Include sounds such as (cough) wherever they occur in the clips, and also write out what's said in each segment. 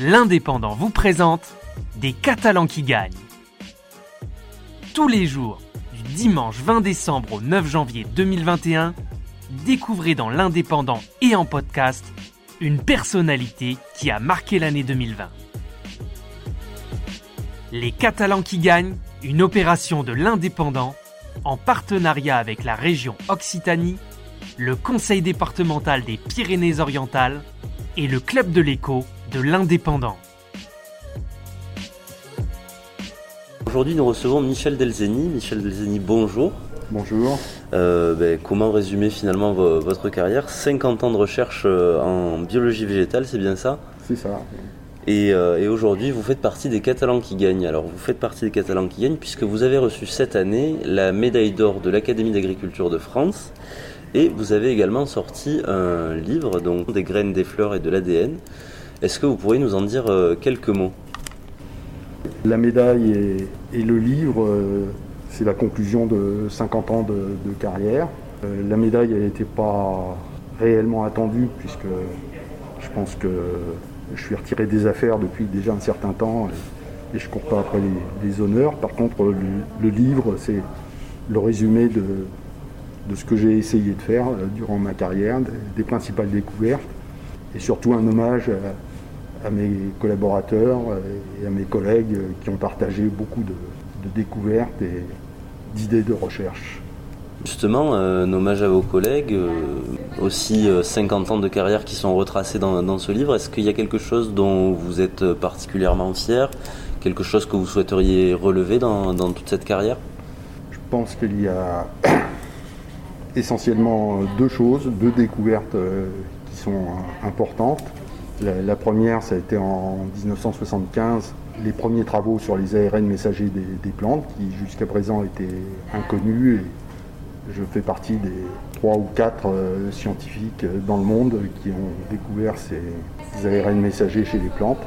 l'Indépendant vous présente Des Catalans qui gagnent. Tous les jours, du dimanche 20 décembre au 9 janvier 2021, découvrez dans l'Indépendant et en podcast une personnalité qui a marqué l'année 2020. Les Catalans qui gagnent, une opération de l'Indépendant en partenariat avec la région Occitanie, le Conseil départemental des Pyrénées-Orientales et le Club de l'écho de l'Indépendant. Aujourd'hui, nous recevons Michel Delzeni. Michel Delzeni, bonjour. Bonjour. Euh, ben, comment résumer finalement vo- votre carrière? 50 ans de recherche euh, en biologie végétale, c'est bien ça? C'est ça. Et, euh, et aujourd'hui, vous faites partie des Catalans qui gagnent. Alors, vous faites partie des Catalans qui gagnent puisque vous avez reçu cette année la médaille d'or de l'Académie d'agriculture de France. Et vous avez également sorti un livre, donc des graines, des fleurs et de l'ADN. Est-ce que vous pourriez nous en dire euh, quelques mots? La médaille et, le livre, euh, c'est la conclusion de 50 ans de, carrière. Euh, la médaille, n'était pas réellement attendue puisque je pense que je suis retiré des affaires depuis déjà un certain temps et, je cours pas après les, honneurs. Par contre, le, livre, c'est le résumé de, ce que j'ai essayé de faire durant ma carrière, des principales découvertes et surtout un hommage à, à mes collaborateurs et à mes collègues qui ont partagé beaucoup de, de découvertes et d'idées de recherche. Justement, euh, un hommage à vos collègues, euh, aussi euh, 50 ans de carrière qui sont retracés dans, dans ce livre. Est-ce qu'il y a quelque chose dont vous êtes euh, particulièrement fier Quelque chose que vous souhaiteriez relever dans, dans toute cette carrière? Je pense qu'il y a (clears throat) essentiellement deux choses, deux découvertes euh, qui sont euh, importantes. La, première, ça a été en 1975, les premiers travaux sur les ARN messagers des, plantes, qui jusqu'à présent étaient inconnus. Et je fais partie des trois ou quatre euh, scientifiques dans le monde qui ont découvert ces ARN messagers chez les plantes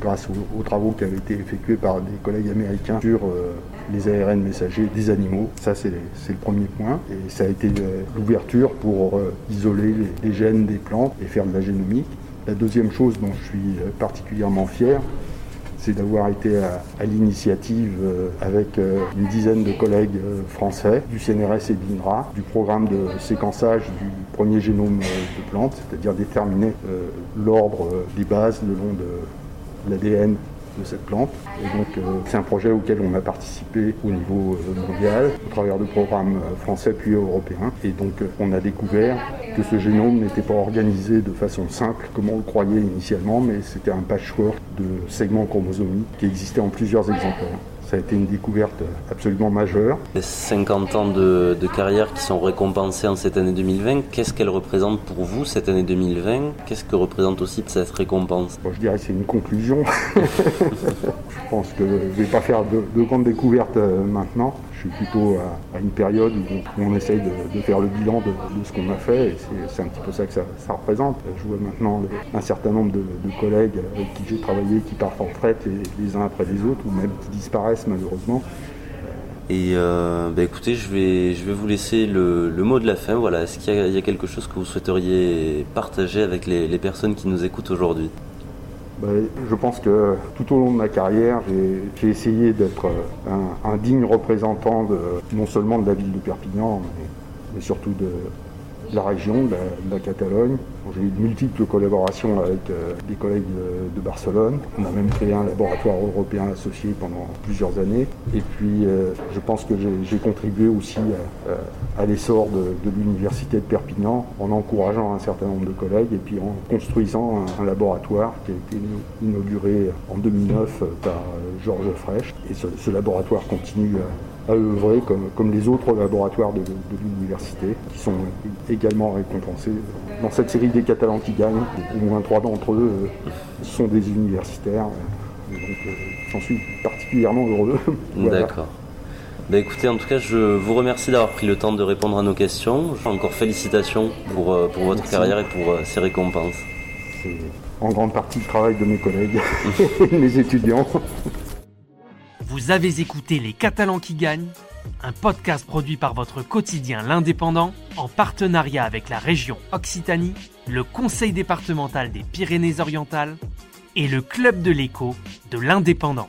grâce aux, aux travaux qui avaient été effectués par des collègues américains sur euh, les ARN messagers des animaux. Ça, c'est le premier point. Et ça a été euh, l'ouverture pour euh, isoler les, gènes des plantes et faire de la génomique. La deuxième chose dont je suis particulièrement fier, c'est d'avoir été à, à l'initiative avec une dizaine de collègues français du CNRS et de l'INRA du programme de séquençage du premier génome de plantes, c'est-à-dire déterminer l'ordre des bases le long de l'ADN de cette plante. Et donc euh, c'est un projet auquel on a participé au niveau euh, mondial, au travers de programmes euh, français puis européens. Et donc on a découvert que ce génome n'était pas organisé de façon simple comme on le croyait initialement, mais c'était un patchwork de segments chromosomiques qui existait en plusieurs exemplaires. Ça a été une découverte absolument majeure. Les 50 ans de, de carrière qui sont récompensés en cette année 2020, qu'est-ce qu'elle représente pour vous cette année 2020 Qu'est-ce que représente aussi cette récompense? Bon, je dirais que c'est une conclusion. (laughs) je pense que je ne vais pas faire de, de grandes découvertes euh, maintenant. Je suis plutôt à, une période où on, essaye de, faire le bilan de, ce qu'on a fait c'est- un petit peu ça que ça, représente. Je vois maintenant un certain nombre de, collègues avec qui j'ai travaillé qui partent en retraite les, uns après les autres ou même qui disparaissent malheureusement. Et euh, bah écoutez, je vais, je vais vous laisser le, mot de la fin. Voilà, est-ce qu'il y, a- quelque chose que vous souhaiteriez partager avec les, personnes qui nous écoutent aujourd'hui? Je pense que tout au long de ma carrière, j'ai- essayé d'être euh, un, digne représentant non seulement de la ville de Perpignan, mais, surtout de, la région, de la Catalogne. J'ai eu de multiples collaborations avec euh, des collègues de, Barcelone. On a même créé un laboratoire européen associé pendant plusieurs années. Et puis, euh, je pense que j'ai- contribué aussi à, à- l'essor de, l'université de Perpignan en encourageant un certain nombre de collègues et puis en construisant un, laboratoire qui a été inauguré en 2009 par euh, Georges Frêche. Et ce, laboratoire continue à, œuvrer comme, comme les autres laboratoires de, de l'université qui sont également récompensés. Dans cette série des Catalans qui gagnent, au moins trois d'entre eux euh, sont des universitaires. Donc euh, j'en suis particulièrement heureux. (laughs) Voilà. D'accord. Bah écoutez, en tout cas, je vous remercie d'avoir pris le temps de répondre à nos questions. Encore félicitations pour, euh, pour votre Merci. carrière et pour ces récompenses. C'est en grande partie le travail de mes collègues (laughs) et de mes étudiants. Vous avez écouté Les Catalans qui gagnent, un podcast produit par votre quotidien L'Indépendant en partenariat avec la région Occitanie, le Conseil départemental des Pyrénées-Orientales et le Club de l'écho de l'Indépendant.